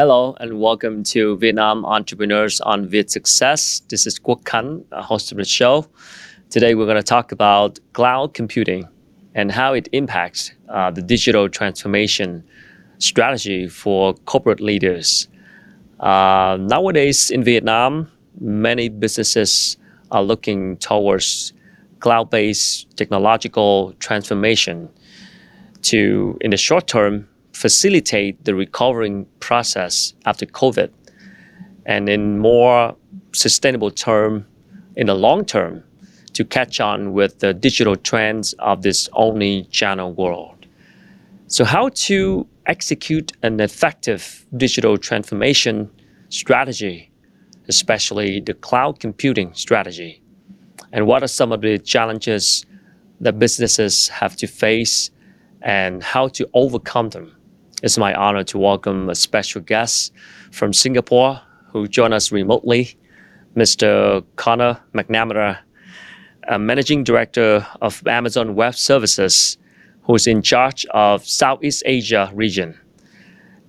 Hello and welcome to Vietnam Entrepreneurs on Viet Success. This is Quoc Khanh, host of the show. Today we're going to talk about cloud computing and how it impacts uh, the digital transformation strategy for corporate leaders. Uh, nowadays in Vietnam, many businesses are looking towards cloud based technological transformation to, in the short term, facilitate the recovering process after COVID. And in more sustainable term, in the long term, to catch on with the digital trends of this omnichannel world. So how to execute an effective digital transformation strategy, especially the cloud computing strategy? And what are some of the challenges that businesses have to face and how to overcome them? It's my honor to welcome a special guest from Singapore who joined us remotely, Mr. Conor McNamara managing director of Amazon Web Services, who's in charge of Southeast Asia region.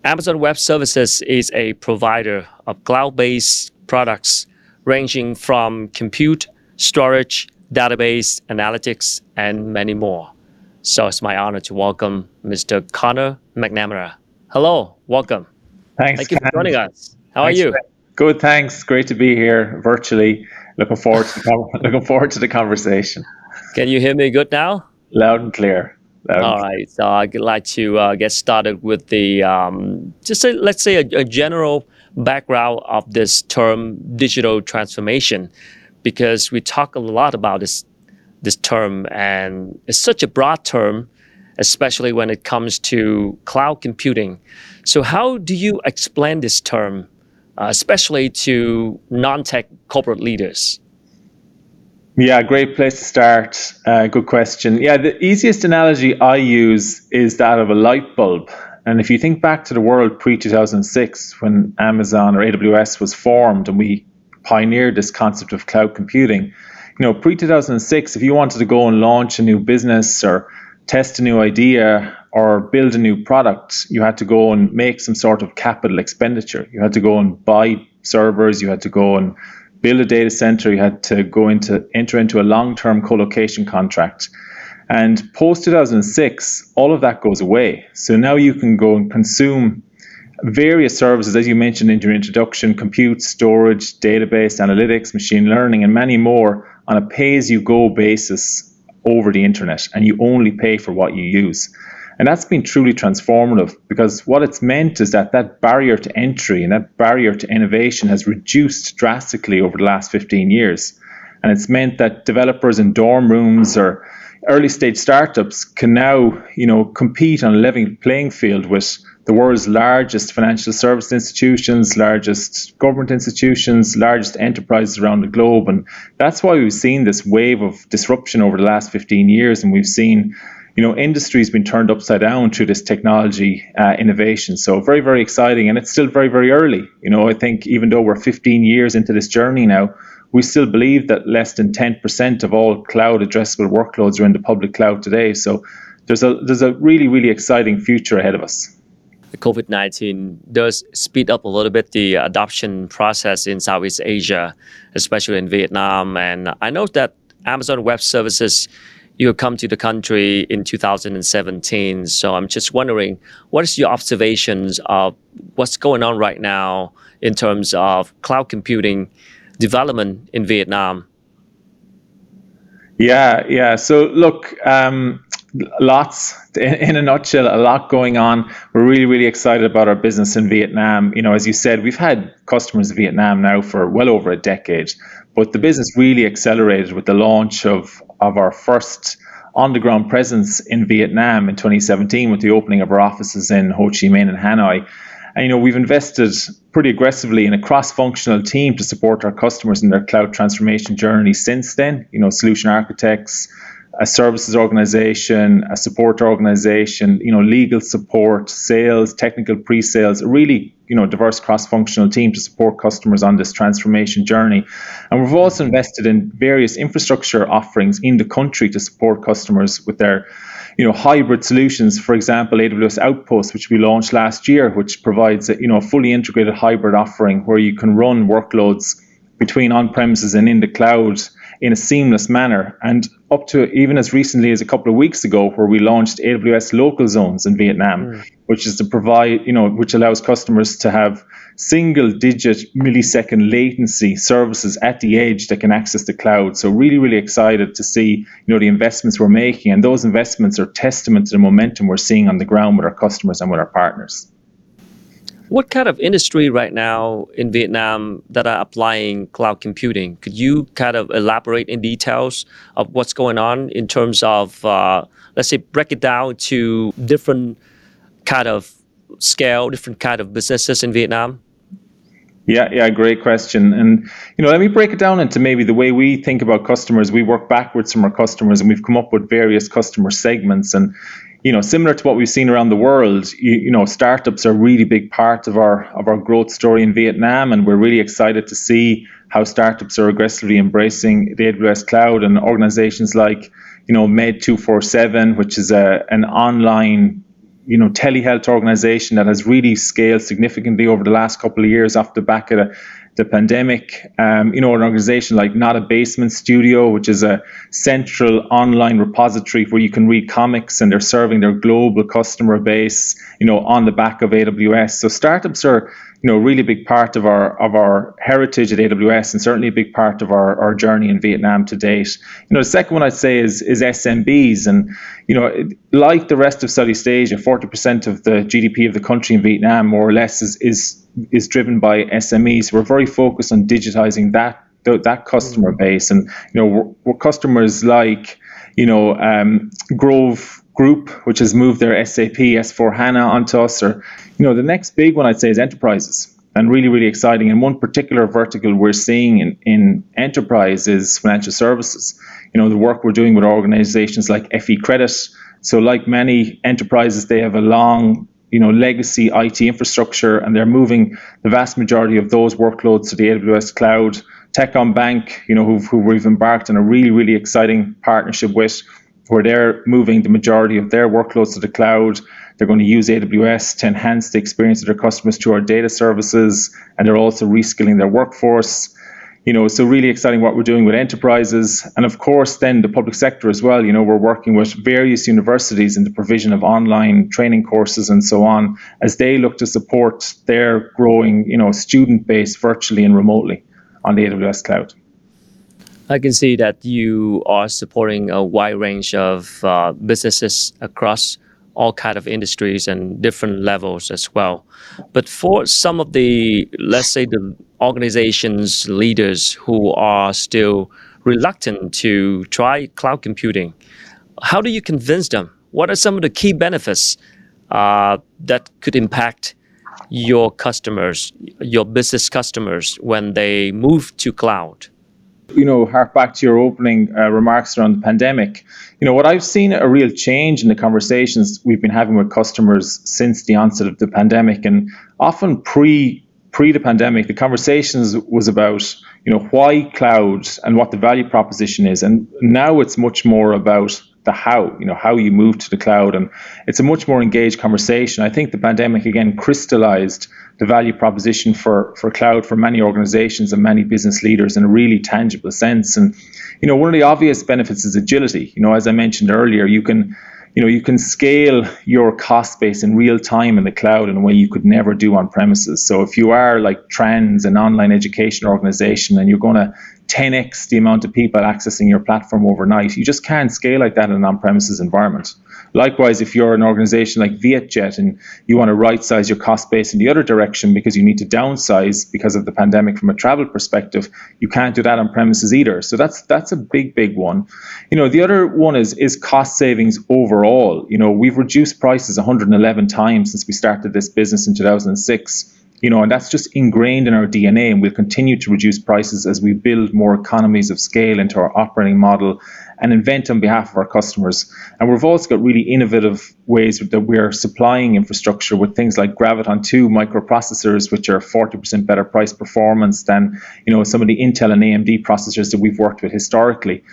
Amazon Web Services is a provider of cloud-based products ranging from compute, storage, database, analytics, and many more. So it's my honor to welcome Mr. Conor McNamara. Hello, welcome. Thanks. Thank you for joining us. How Thanks, are you? Good, thanks. Great to be here virtually. Looking forward to the, looking forward to the conversation. Can you hear me good now? Loud and clear. Loud All right. So I'd like to uh, get started with the um, just a, let's say a, a, general background of this term digital transformation, because we talk a lot about this this term, and it's such a broad term, especially when it comes to cloud computing. So how do you explain this term uh, especially to non-tech corporate leaders? Yeah, great place to start. Uh, good question. Yeah, the easiest analogy I use is that of a light bulb. And if you think back to the world pre 2006, when Amazon or AWS was formed and we pioneered this concept of cloud computing, you know, pre 2006, if you wanted to go and launch a new business or test a new idea or build a new product, you had to go and make some sort of capital expenditure. You had to go and buy servers, you had to go and build a data center, you had to go into enter into a long-term co-location contract. And post 2006, all of that goes away. So now you can go and consume various services, as you mentioned in your introduction compute, storage, database, analytics, machine learning, and many more on a pay as you go basis over the internet. And you only pay for what you use. And that's been truly transformative because what it's meant is that that barrier to entry and that barrier to innovation has reduced drastically over the last 15 years. And it's meant that developers in dorm rooms or early stage startups can now, you know, compete on a level playing field with the world's largest financial service institutions, largest government institutions, largest enterprises around the globe. And that's why we've seen this wave of disruption over the last 15 years. And we've seen you know, industry's been turned upside down through this technology uh, innovation. So very, very exciting, and it's still very, very early. You know, I think even though we're 15 years into this journey now, we still believe that less than 10% of all cloud addressable workloads are in the public cloud today. So there's a there's a really, really exciting future ahead of us. COVID 19 does speed up a little bit the adoption process in Southeast Asia, especially in Vietnam. And I know that Amazon Web Services you come to the country in 2017. So I'm just wondering, what is your observations of what's going on right now in terms of cloud computing development in Vietnam? Yeah, yeah. So look, um, lots in, a nutshell, a lot going on. We're really, really excited about our business in Vietnam. You know, as you said, we've had customers in Vietnam now for well over a decade, but the business really accelerated with the launch of of our first on the ground presence in Vietnam in 2017 with the opening of our offices in Ho Chi Minh and Hanoi. And you know, we've invested pretty aggressively in a cross-functional team to support our customers in their cloud transformation journey since then. You know, solution architects, a services organization, a support organization, you know, legal support, sales, technical pre-sales, really you know diverse cross-functional team to support customers on this transformation journey. And we've also invested in various infrastructure offerings in the country to support customers with their you know hybrid solutions for example aws outpost which we launched last year which provides a you know a fully integrated hybrid offering where you can run workloads between on premises and in the cloud in a seamless manner. And up to even as recently as a couple of weeks ago, where we launched AWS local zones in Vietnam, mm. which is to provide, you know, which allows customers to have single digit millisecond latency services at the edge that can access the cloud. So really, really excited to see, you know, the investments we're making. And those investments are testament to the momentum we're seeing on the ground with our customers and with our partners. What kind of industry right now in Vietnam that are applying cloud computing? Could you kind of elaborate in details of what's going on in terms of, uh, let's say, break it down to different kind of scale, different kind of businesses in Vietnam? Yeah, yeah, great question. And you know, let me break it down into maybe the way we think about customers. We work backwards from our customers, and we've come up with various customer segments. And you know, similar to what we've seen around the world, you, you, know, startups are a really big part of our of our growth story in Vietnam, and we're really excited to see how startups are aggressively embracing the AWS cloud and organizations like, you know, Med two four seven, which is a an online, you know, telehealth organization that has really scaled significantly over the last couple of years off the back of the the pandemic. Um, you know, an organization like Not a Basement Studio, which is a central online repository where you can read comics and they're serving their global customer base, you know, on the back of AWS. So startups are, you know, a really big part of our of our heritage at AWS and certainly a big part of our, our journey in Vietnam to date. You know, the second one I'd say is is SMBs. And, you know, like the rest of Southeast Asia, 40% of the GDP of the country in Vietnam more or less is is is driven by SMEs. We're very focused on digitizing that that customer mm. base, and you know, we're, we're customers like you know um, Grove Group, which has moved their SAP S4 HANA onto us, or you know, the next big one I'd say is enterprises. And really, really exciting. And one particular vertical we're seeing in, in enterprise is financial services. You know, the work we're doing with organizations like FE Credit. So, like many enterprises, they have a long you know, legacy IT infrastructure, and they're moving the vast majority of those workloads to the AWS cloud. Techcombank, you know, who who we've embarked on a really, really exciting partnership with, where they're moving the majority of their workloads to the cloud. They're going to use AWS to enhance the experience of their customers through our data services, and they're also reskilling their workforce you know, so really exciting what we're doing with enterprises. And of course, then the public sector as well. You know, we're working with various universities in the provision of online training courses and so on as they look to support their growing, you know, student base virtually and remotely on the AWS cloud. I can see that you are supporting a wide range of uh, businesses across all kind of industries and different levels as well. But for some of the, let's say, the organizations leaders who are still reluctant to try cloud computing, how do you convince them? What are some of the key benefits uh, that could impact your customers, your business customers, when they move to cloud? You know, hark back to your opening uh, remarks around the pandemic. You know, what I've seen a real change in the conversations we've been having with customers since the onset of the pandemic, and often pre pre the pandemic, the conversations was about you know why cloud and what the value proposition is, and now it's much more about the how, you know, how you move to the cloud. And it's a much more engaged conversation. I think the pandemic again crystallized the value proposition for, for cloud for many organizations and many business leaders in a really tangible sense. And, you know, one of the obvious benefits is agility. You know, as I mentioned earlier, you can you know you can scale your cost base in real time in the cloud in a way you could never do on premises so if you are like trends an online education organization and you're going to 10x the amount of people accessing your platform overnight. You just can't scale like that in an on premises environment. Likewise, if you're an organization like Vietjet and you want to right size your cost base in the other direction because you need to downsize because of the pandemic from a travel perspective, you can't do that on premises either. So that's that's a big, big one. You know, the other one is is cost savings overall. You know, we've reduced prices 111 times since we started this business in 2006 you know, and that's just ingrained in our DNA, and we'll continue to reduce prices as we build more economies of scale into our operating model and invent on behalf of our customers. And we've also got really innovative ways that we're supplying infrastructure with things like Graviton 2 microprocessors, which are 40% better price performance than you know some of the Intel and AMD processors that we've worked with historically.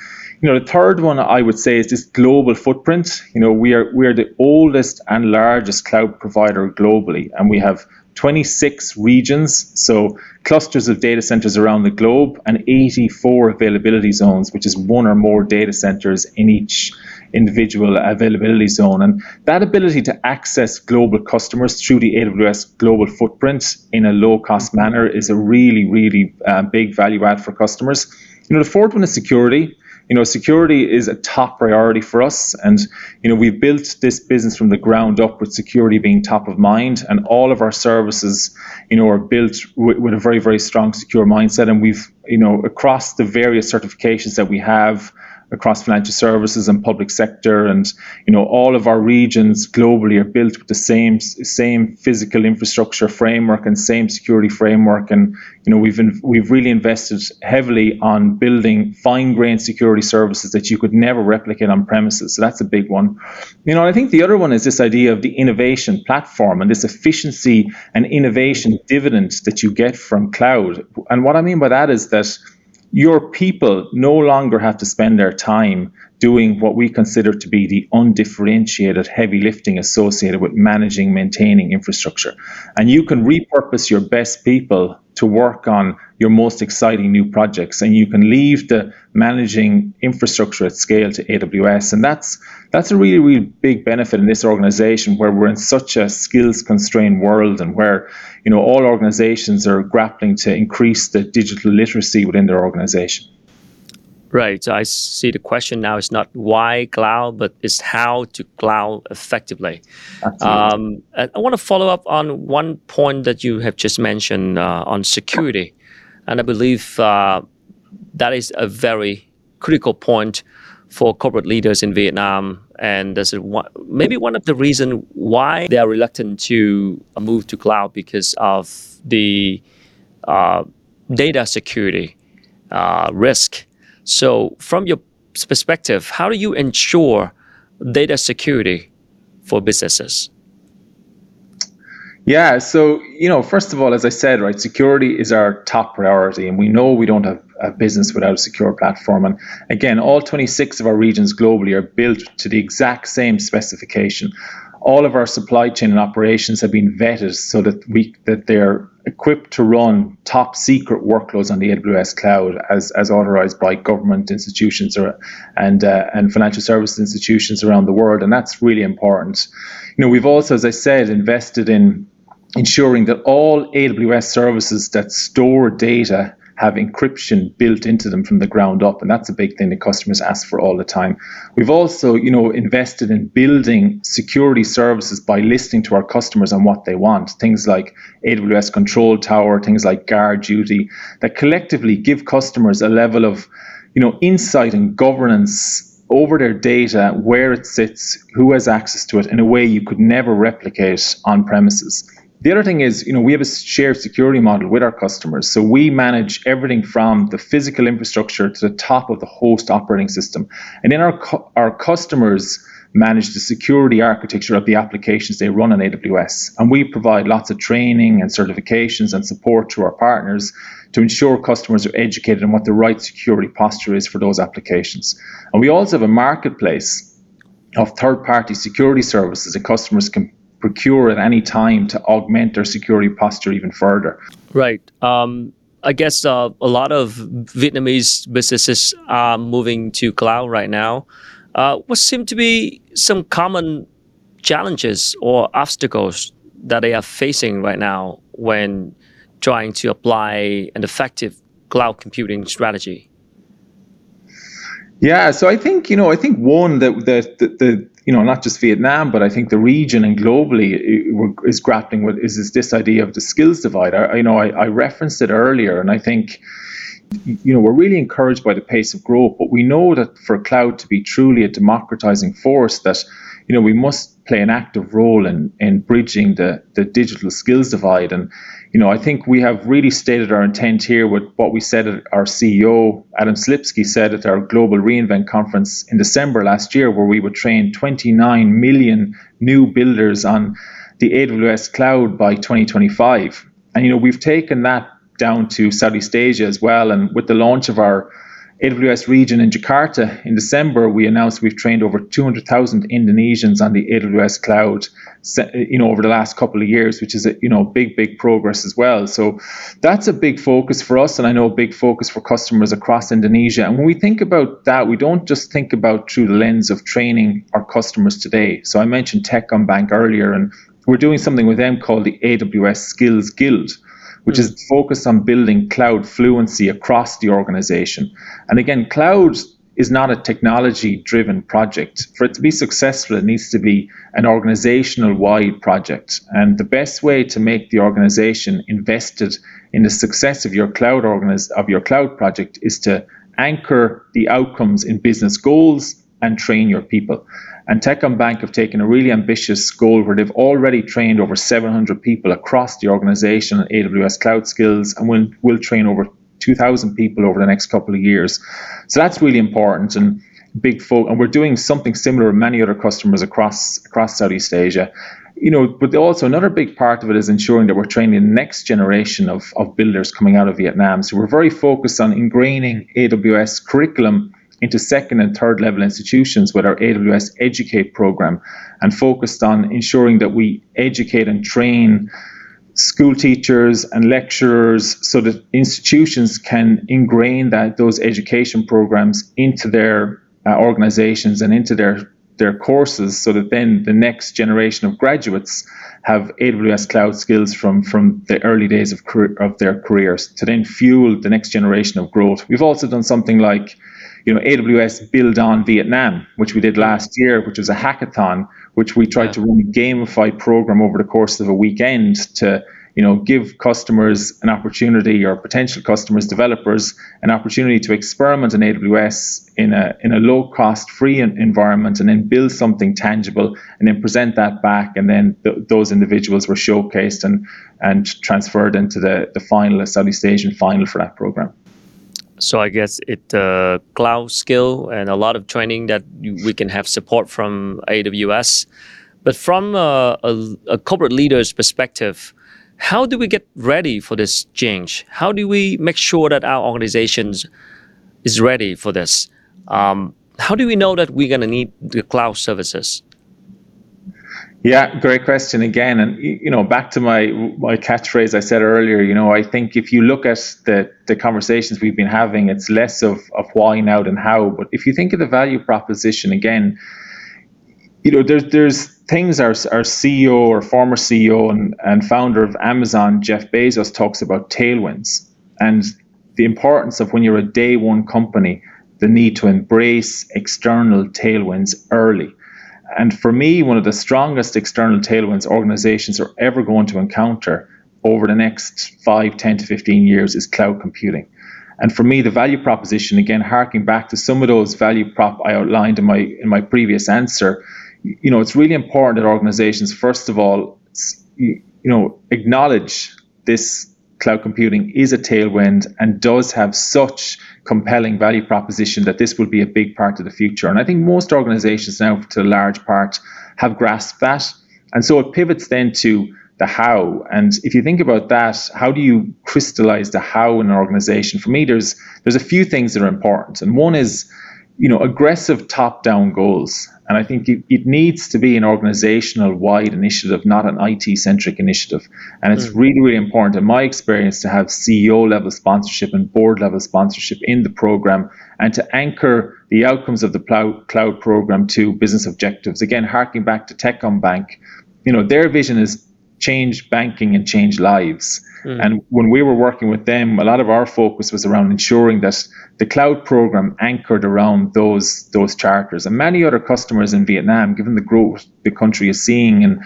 You know, the third one I would say is this global footprint. You know, we are we are the oldest and largest cloud provider globally, and we have 26 regions, so clusters of data centers around the globe, and 84 availability zones, which is one or more data centers in each individual availability zone. And that ability to access global customers through the AWS global footprint in a low cost manner is a really, really uh, big value add for customers. You know, the fourth one is security you know, security is a top priority for us. And, you know, we've built this business from the ground up with security being top of mind. And all of our services, you know, are built with, with a very, very strong secure mindset. And we've, you know, across the various certifications that we have, across financial services and public sector. And you know all of our regions globally are built with the same same physical infrastructure framework and same security framework. And you know we've in, we've really invested heavily on building fine grained security services that you could never replicate on premises. So that's a big one. You know I think the other one is this idea of the innovation platform and this efficiency and innovation dividend that you get from cloud. And what I mean by that is that your people no longer have to spend their time doing what we consider to be the undifferentiated heavy lifting associated with managing, maintaining infrastructure. And you can repurpose your best people to work on your most exciting new projects. And you can leave the managing infrastructure at scale to AWS and that's that's a really really big benefit in this organization where we're in such a skills constrained world and where you know all organizations are grappling to increase the digital literacy within their organization Right. So I see the question now is not why cloud, but it's how to cloud effectively. Um, I want to follow up on one point that you have just mentioned uh, on security. And I believe uh, that is a very critical point for corporate leaders in Vietnam. And that's maybe one of the reasons why they are reluctant to move to cloud because of the uh, data security uh, risk so, from your perspective, how do you ensure data security for businesses? Yeah, so you know, first of all, as I said, right, security is our top priority, and we know we don't have a business without a secure platform. And again, all 26 of our regions globally are built to the exact same specification all of our supply chain and operations have been vetted so that we that they're equipped to run top secret workloads on the AWS cloud as, as authorized by government institutions or, and uh, and financial services institutions around the world, and that's really important. You know, we've also, as I said, invested in ensuring that all AWS services that store data have encryption built into them from the ground up, and that's a big thing that customers ask for all the time. We've also, you know, invested in building security services by listening to our customers on what they want. Things like AWS Control Tower, things like GuardDuty, that collectively give customers a level of, you know, insight and governance over their data, where it sits, who has access to it, in a way you could never replicate on premises. The other thing is, you know, we have a shared security model with our customers. So we manage everything from the physical infrastructure to the top of the host operating system. And then our, cu- our customers manage the security architecture of the applications they run on AWS. And we provide lots of training and certifications and support to our partners to ensure customers are educated on what the right security posture is for those applications. And we also have a marketplace of third party security services that customers can procure at any time to augment their security posture even further. Right. Um, I guess uh, a lot of Vietnamese businesses are moving to cloud right now. Uh, what seem to be some common challenges or obstacles that they are facing right now when trying to apply an effective cloud computing strategy? Yeah, so I think you know, I think one that the, the, the you know not just Vietnam, but I think the region and globally is grappling with is, is this idea of the skills divide. I, you know, I, I referenced it earlier, and I think you know we're really encouraged by the pace of growth, but we know that for cloud to be truly a democratizing force, that you know we must play an active role in in bridging the the digital skills divide and you know, I think we have really stated our intent here with what we said at our CEO, Adam Selipsky, said at our Global reInvent conference in December last year, where we would train 29 million new builders on the AWS cloud by 2025. And, you know, we've taken that down to Southeast Asia as well. And with the launch of our AWS region in Jakarta in December, we announced we've trained over 200,000 Indonesians on the AWS cloud, you know, over the last couple of years, which is a you know big, big progress as well. So that's a big focus for us, and I know a big focus for customers across Indonesia. And when we think about that, we don't just think about through the lens of training our customers today. So I mentioned Techcombank earlier, and we're doing something with them called the AWS Skills Guild which is focused on building cloud fluency across the organization. And again, cloud is not a technology driven project. For it to be successful, it needs to be an organizational wide project. And the best way to make the organization invested in the success of your cloud organiz- of your cloud project is to anchor the outcomes in business goals and train your people. And Techcombank have taken a really ambitious goal where they've already trained over 700 people across the organization on AWS cloud skills and will, will train over 2,000 people over the next couple of years. So that's really important and big focus. And we're doing something similar with many other customers across across Southeast Asia. You know, but also another big part of it is ensuring that we're training the next generation of, of builders coming out of Vietnam. So we're very focused on ingraining AWS curriculum into second and third level institutions with our AWS Educate program and focused on ensuring that we educate and train school teachers and lecturers so that institutions can ingrain that those education programs into their uh, organizations and into their their courses so that then the next generation of graduates have AWS cloud skills from from the early days of career, of their careers to then fuel the next generation of growth. We've also done something like you know, AWS Build on Vietnam, which we did last year, which was a hackathon, which we tried yeah. to run a gamified program over the course of a weekend to, you know, give customers an opportunity or potential customers, developers, an opportunity to experiment in AWS in a in a low cost, free environment, and then build something tangible, and then present that back, and then th- those individuals were showcased and and transferred into the the final, Southeast Asian final for that program. So I guess it uh, cloud skill and a lot of training that we can have support from AWS. But from a, a, a, corporate leader's perspective, how do we get ready for this change? How do we make sure that our organizations is ready for this? Um, how do we know that we're going to need the cloud services? Yeah, great question again. And you know, back to my my catchphrase I said earlier. You know, I think if you look at the the conversations we've been having, it's less of of why now than how. But if you think of the value proposition again, you know, there's there's things our our CEO or former CEO and and founder of Amazon, Jeff Bezos, talks about tailwinds and the importance of when you're a day one company, the need to embrace external tailwinds early and for me, one of the strongest external tailwinds organizations are ever going to encounter over the next 5, 10 to 15 years is cloud computing. And for me, the value proposition, again, harking back to some of those value prop I outlined in my in my previous answer, you know, it's really important that organizations, first of all, you know, acknowledge this cloud computing is a tailwind and does have such compelling value proposition that this will be a big part of the future. And I think most organizations now, to a large part, have grasped that. And so it pivots then to the how. And if you think about that, how do you crystallize the how in an organization? For me, there's there's a few things that are important. And one is, you know, aggressive top-down goals. And I think it, it needs to be an organizational wide initiative, not an IT centric initiative. And it's mm. really, really important, in my experience, to have CEO level sponsorship and board level sponsorship in the program and to anchor the outcomes of the cloud program to business objectives. Again, harking back to Techcombank, you know, their vision is change banking and change lives. Mm. And when we were working with them, a lot of our focus was around ensuring that the cloud program anchored around those those charters. And many other customers in Vietnam, given the growth the country is seeing, and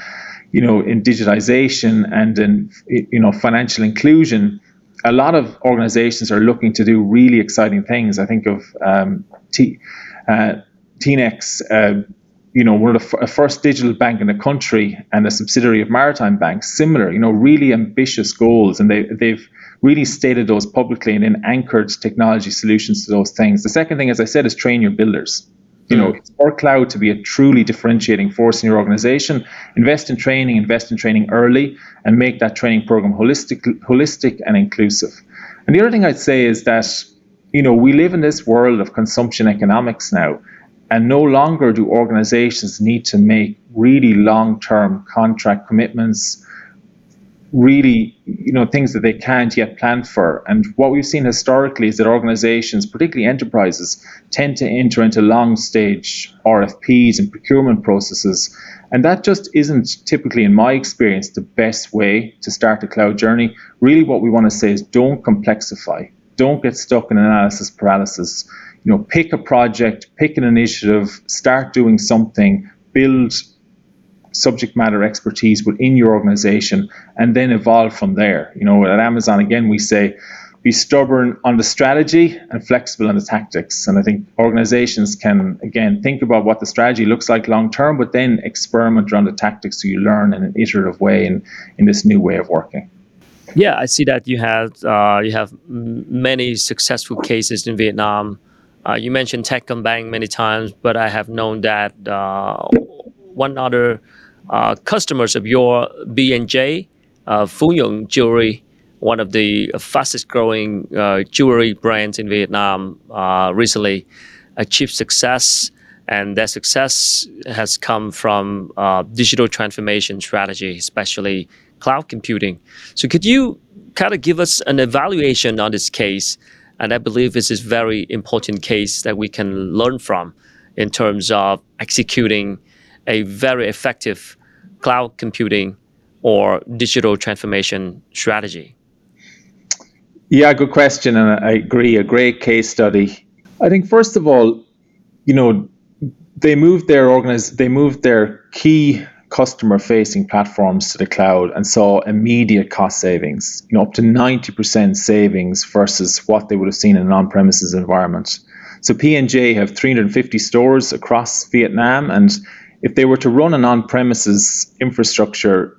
you know, in digitization and in you know financial inclusion, a lot of organizations are looking to do really exciting things. I think of um, T, uh. Uh, you know, one of the f- first digital bank in the country and a subsidiary of Maritime Bank, similar, you know, really ambitious goals. And they, they've really stated those publicly and then anchored technology solutions to those things. The second thing, as I said, is train your builders. You know, mm. for cloud to be a truly differentiating force in your organization, invest in training, invest in training early, and make that training program holistic, holistic and inclusive. And the other thing I'd say is that, you know, we live in this world of consumption economics now. And no longer do organizations need to make really long term contract commitments, really, you know, things that they can't yet plan for. And what we've seen historically is that organizations, particularly enterprises, tend to enter into long stage RFPs and procurement processes. And that just isn't typically, in my experience, the best way to start a cloud journey. Really, what we want to say is don't complexify, don't get stuck in analysis paralysis you know, pick a project, pick an initiative, start doing something, build subject matter expertise within your organization, and then evolve from there. You know, at Amazon, again, we say be stubborn on the strategy and flexible on the tactics. And I think organizations can, again, think about what the strategy looks like long term, but then experiment around the tactics so you learn in an iterative way in, in this new way of working. Yeah, I see that you have uh, you have many successful cases in Vietnam uh, you mentioned Techcombank many times, but I have known that uh, one other uh, customers of your P&J, uh, Jewelry, one of the fastest growing uh, jewelry brands in Vietnam, uh, recently achieved success. And that success has come from uh, digital transformation strategy, especially cloud computing. So, could you kind of give us an evaluation on this case? And I believe this is a very important case that we can learn from in terms of executing a very effective cloud computing or digital transformation strategy. Yeah, good question. And I agree, a great case study. I think, first of all, you know, they moved their organiz- they moved their key customer facing platforms to the cloud and saw immediate cost savings, you know, up to 90% savings versus what they would have seen in an on-premises environment. So P&J have 350 stores across Vietnam and if they were to run an on-premises infrastructure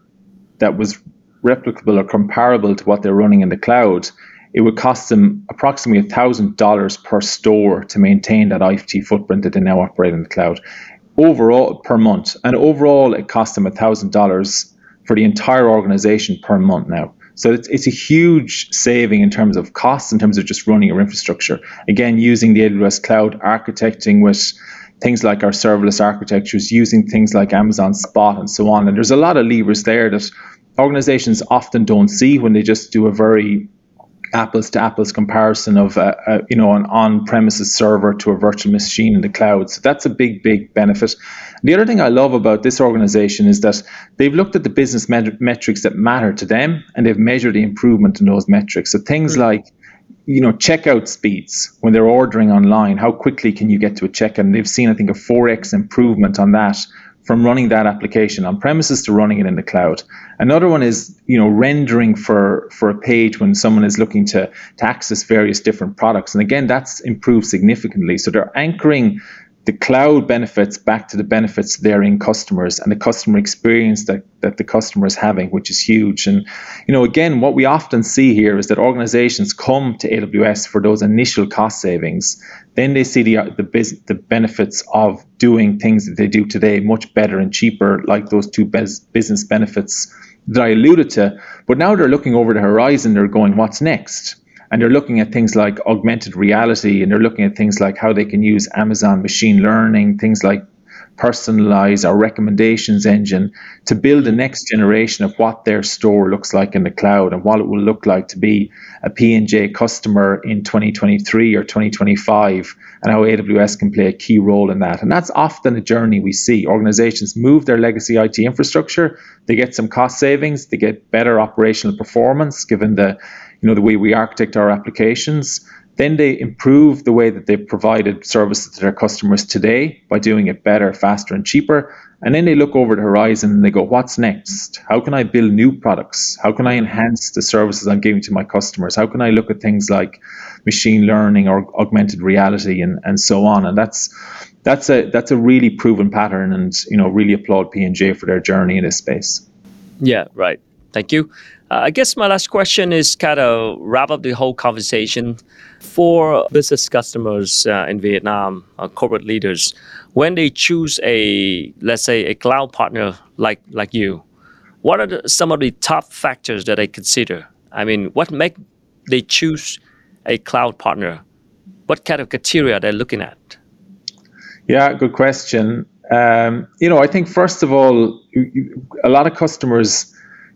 that was replicable or comparable to what they're running in the cloud, it would cost them approximately $1,000 per store to maintain that IT footprint that they now operate in the cloud overall per month, and overall it cost them thousand dollars for the entire organization per month now. So it's, it's a huge saving in terms of costs, in terms of just running your infrastructure. Again, using the AWS cloud, architecting with things like our serverless architectures, using things like Amazon Spot and so on. And there's a lot of levers there that organizations often don't see when they just do a very apples to apples comparison of a, a, you know an on-premises server to a virtual machine in the cloud. So that's a big, big benefit. The other thing I love about this organization is that they've looked at the business met- metrics that matter to them, and they've measured the improvement in those metrics. So things mm-hmm. like you know checkout speeds when they're ordering online how quickly can you get to a checkout and they've seen i think a 4x improvement on that from running that application on premises to running it in the cloud. Another one is, you know, rendering for, for a page when someone is looking to, to access various different products. And again, that's improved significantly. So they're anchoring the cloud benefits back to the benefits they're in customers and the customer experience that, that the customer is having, which is huge. And, you know, again, what we often see here is that organizations come to AWS for those initial cost savings. Then they see the, the, the benefits of doing things that they do today much better and cheaper, like those two business benefits that I alluded to. But now they're looking over the horizon, they're going, what's next? And they're looking at things like augmented reality and they're looking at things like how they can use Amazon machine learning, things like personalize our recommendations engine to build the next generation of what their store looks like in the cloud and what it will look like to be a P&J customer in 2023 or 2025 and how AWS can play a key role in that. And that's often a journey we see. Organizations move their legacy IT infrastructure, they get some cost savings, they get better operational performance given the you know the way we architect our applications then they improve the way that they provided services to their customers today by doing it better, faster, and cheaper. And then they look over the horizon and they go, what's next? How can I build new products? How can I enhance the services I'm giving to my customers? How can I look at things like machine learning or augmented reality and, and so on? And that's that's a that's a really proven pattern, and you know really applaud P and J for their journey in this space. Yeah, right. Thank you. Uh, I guess my last question is kind of wrap up the whole conversation for business customers uh, in Vietnam, uh, corporate leaders, when they choose a let's say a cloud partner like like you. What are the, some of the top factors that they consider? I mean, what make they choose a cloud partner? What kind of criteria they're looking at? Yeah, good question. Um, you know, I think first of all, a lot of customers,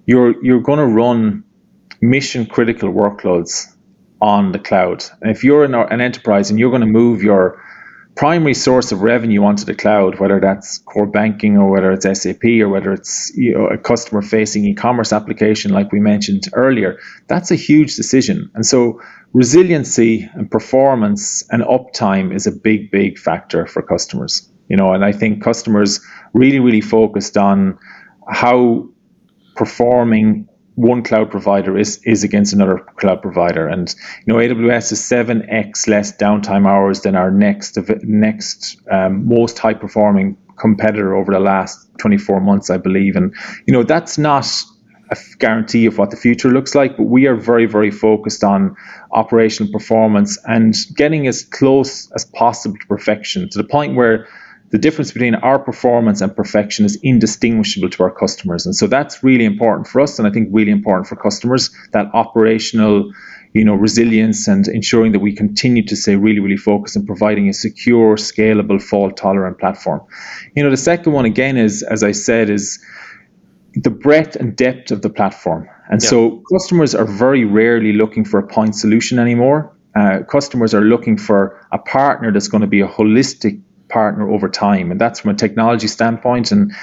you're you're going to run mission critical workloads on the cloud. And if you're an, an enterprise and you're going to move your primary source of revenue onto the cloud, whether that's core banking or whether it's SAP or whether it's you know, a customer facing e-commerce application like we mentioned earlier, that's a huge decision. And so resiliency and performance and uptime is a big, big factor for customers. You know, and I think customers really, really focused on how performing one cloud provider is is against another cloud provider. And you know, AWS is seven x less downtime hours than our next next um, most high performing competitor over the last 24 months, I believe. And you know, that's not a guarantee of what the future looks like, but we are very, very focused on operational performance and getting as close as possible to perfection to the point where the difference between our performance and perfection is indistinguishable to our customers. And so that's really important for us, and I think really important for customers that operational you know resilience and ensuring that we continue to stay really really focused on providing a secure scalable fault tolerant platform you know the second one again is as i said is the breadth and depth of the platform and yeah. so customers are very rarely looking for a point solution anymore uh, customers are looking for a partner that's going to be a holistic partner over time. And that's from a technology standpoint. And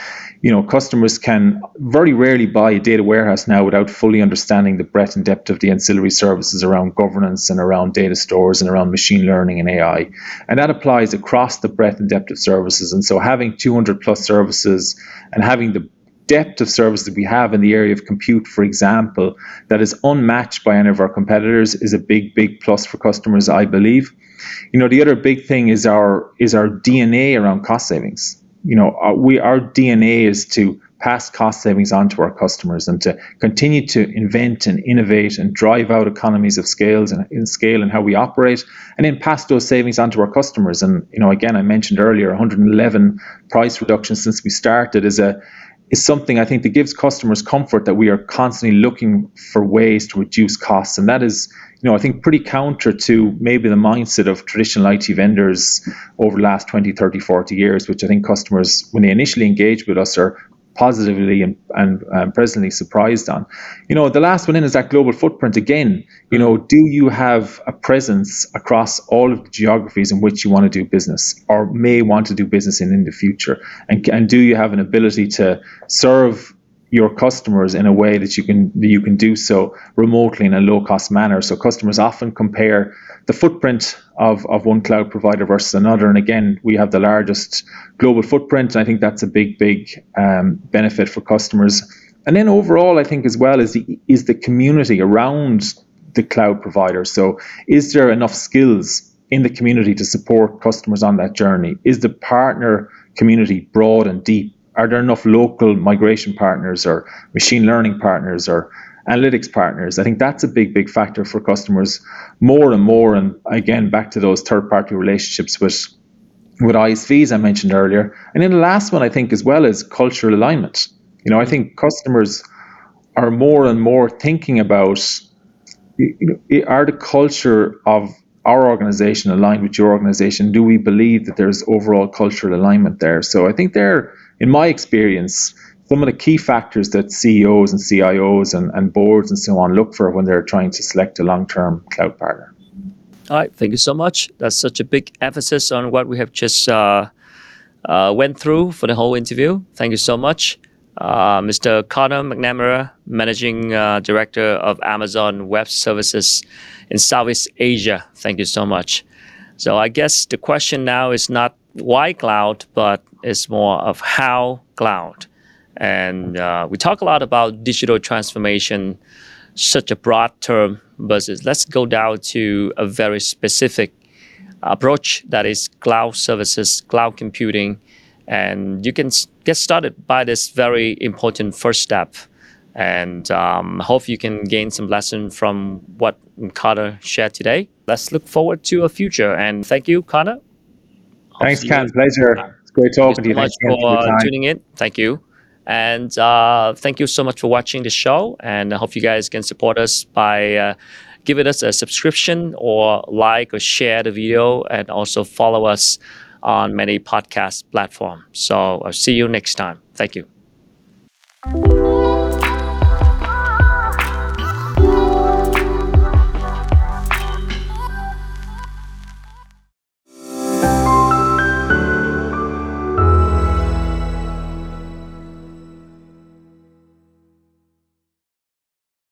you know customers can very rarely buy a data warehouse now without fully understanding the breadth and depth of the ancillary services around governance and around data stores and around machine learning and AI and that applies across the breadth and depth of services. And so having 200 plus services and having the depth of service that we have in the area of compute, for example, that is unmatched by any of our competitors is a big, big plus for customers, I believe. You know, the other big thing is our is our DNA around cost savings. You know, our, we our DNA is to pass cost savings on to our customers and to continue to invent and innovate and drive out economies of scales and in scale and how we operate and then pass those savings on to our customers and you know again I mentioned earlier 111 price reductions since we started is a is something I think that gives customers comfort that we are constantly looking for ways to reduce costs. And that is, you know, I think pretty counter to maybe the mindset of traditional IT vendors over the last 20, 30, 40 years, which I think customers, when they initially engage with us, are positively and, and um, presently surprised on. You know, the last one in is that global footprint again. You know, do you have a presence across all of the geographies in which you want to do business or may want to do business in in the future? And, and do you have an ability to serve your customers in a way that you can you can do so remotely in a low cost manner. So customers often compare the footprint of, of one cloud provider versus another. And again, we have the largest global footprint. And I think that's a big, big um, benefit for customers. And then overall, I think as well is the is the community around the cloud provider. So is there enough skills in the community to support customers on that journey? Is the partner community broad and deep? Are there enough local migration partners or machine learning partners or analytics partners? I think that's a big, big factor for customers more and more. And again, back to those third party relationships with with ISVs I mentioned earlier. And then the last one I think as well is cultural alignment. You know, I think customers are more and more thinking about you know, are the culture of our organization aligned with your organization? Do we believe that there's overall cultural alignment there? So I think they're in my experience, some of the key factors that CEOs and CIOs and, and boards and so on look for when they're trying to select a long term cloud partner. All right, thank you so much. That's such a big emphasis on what we have just uh, uh, went through for the whole interview. Thank you so much, uh, Mr. Conor McNamara, Managing uh, Director of Amazon Web Services in Southeast Asia. Thank you so much. So I guess the question now is not why cloud, but it's more of how cloud. And uh, we talk a lot about digital transformation, such a broad term, but let's go down to a very specific approach that is cloud services, cloud computing, and you can get started by this very important first step. And um, hope you can gain some lesson from what Conor shared today. Let's look forward to a future. And thank you, Conor. Thanks, Ken. Pleasure. It's great talking to you. Thank you so much for tuning in. Thank you. And uh, thank you so much for watching the show. And I hope you guys can support us by uh, giving us a subscription or like or share the video and also follow us on many podcast platforms. So I'll see you next time. Thank you.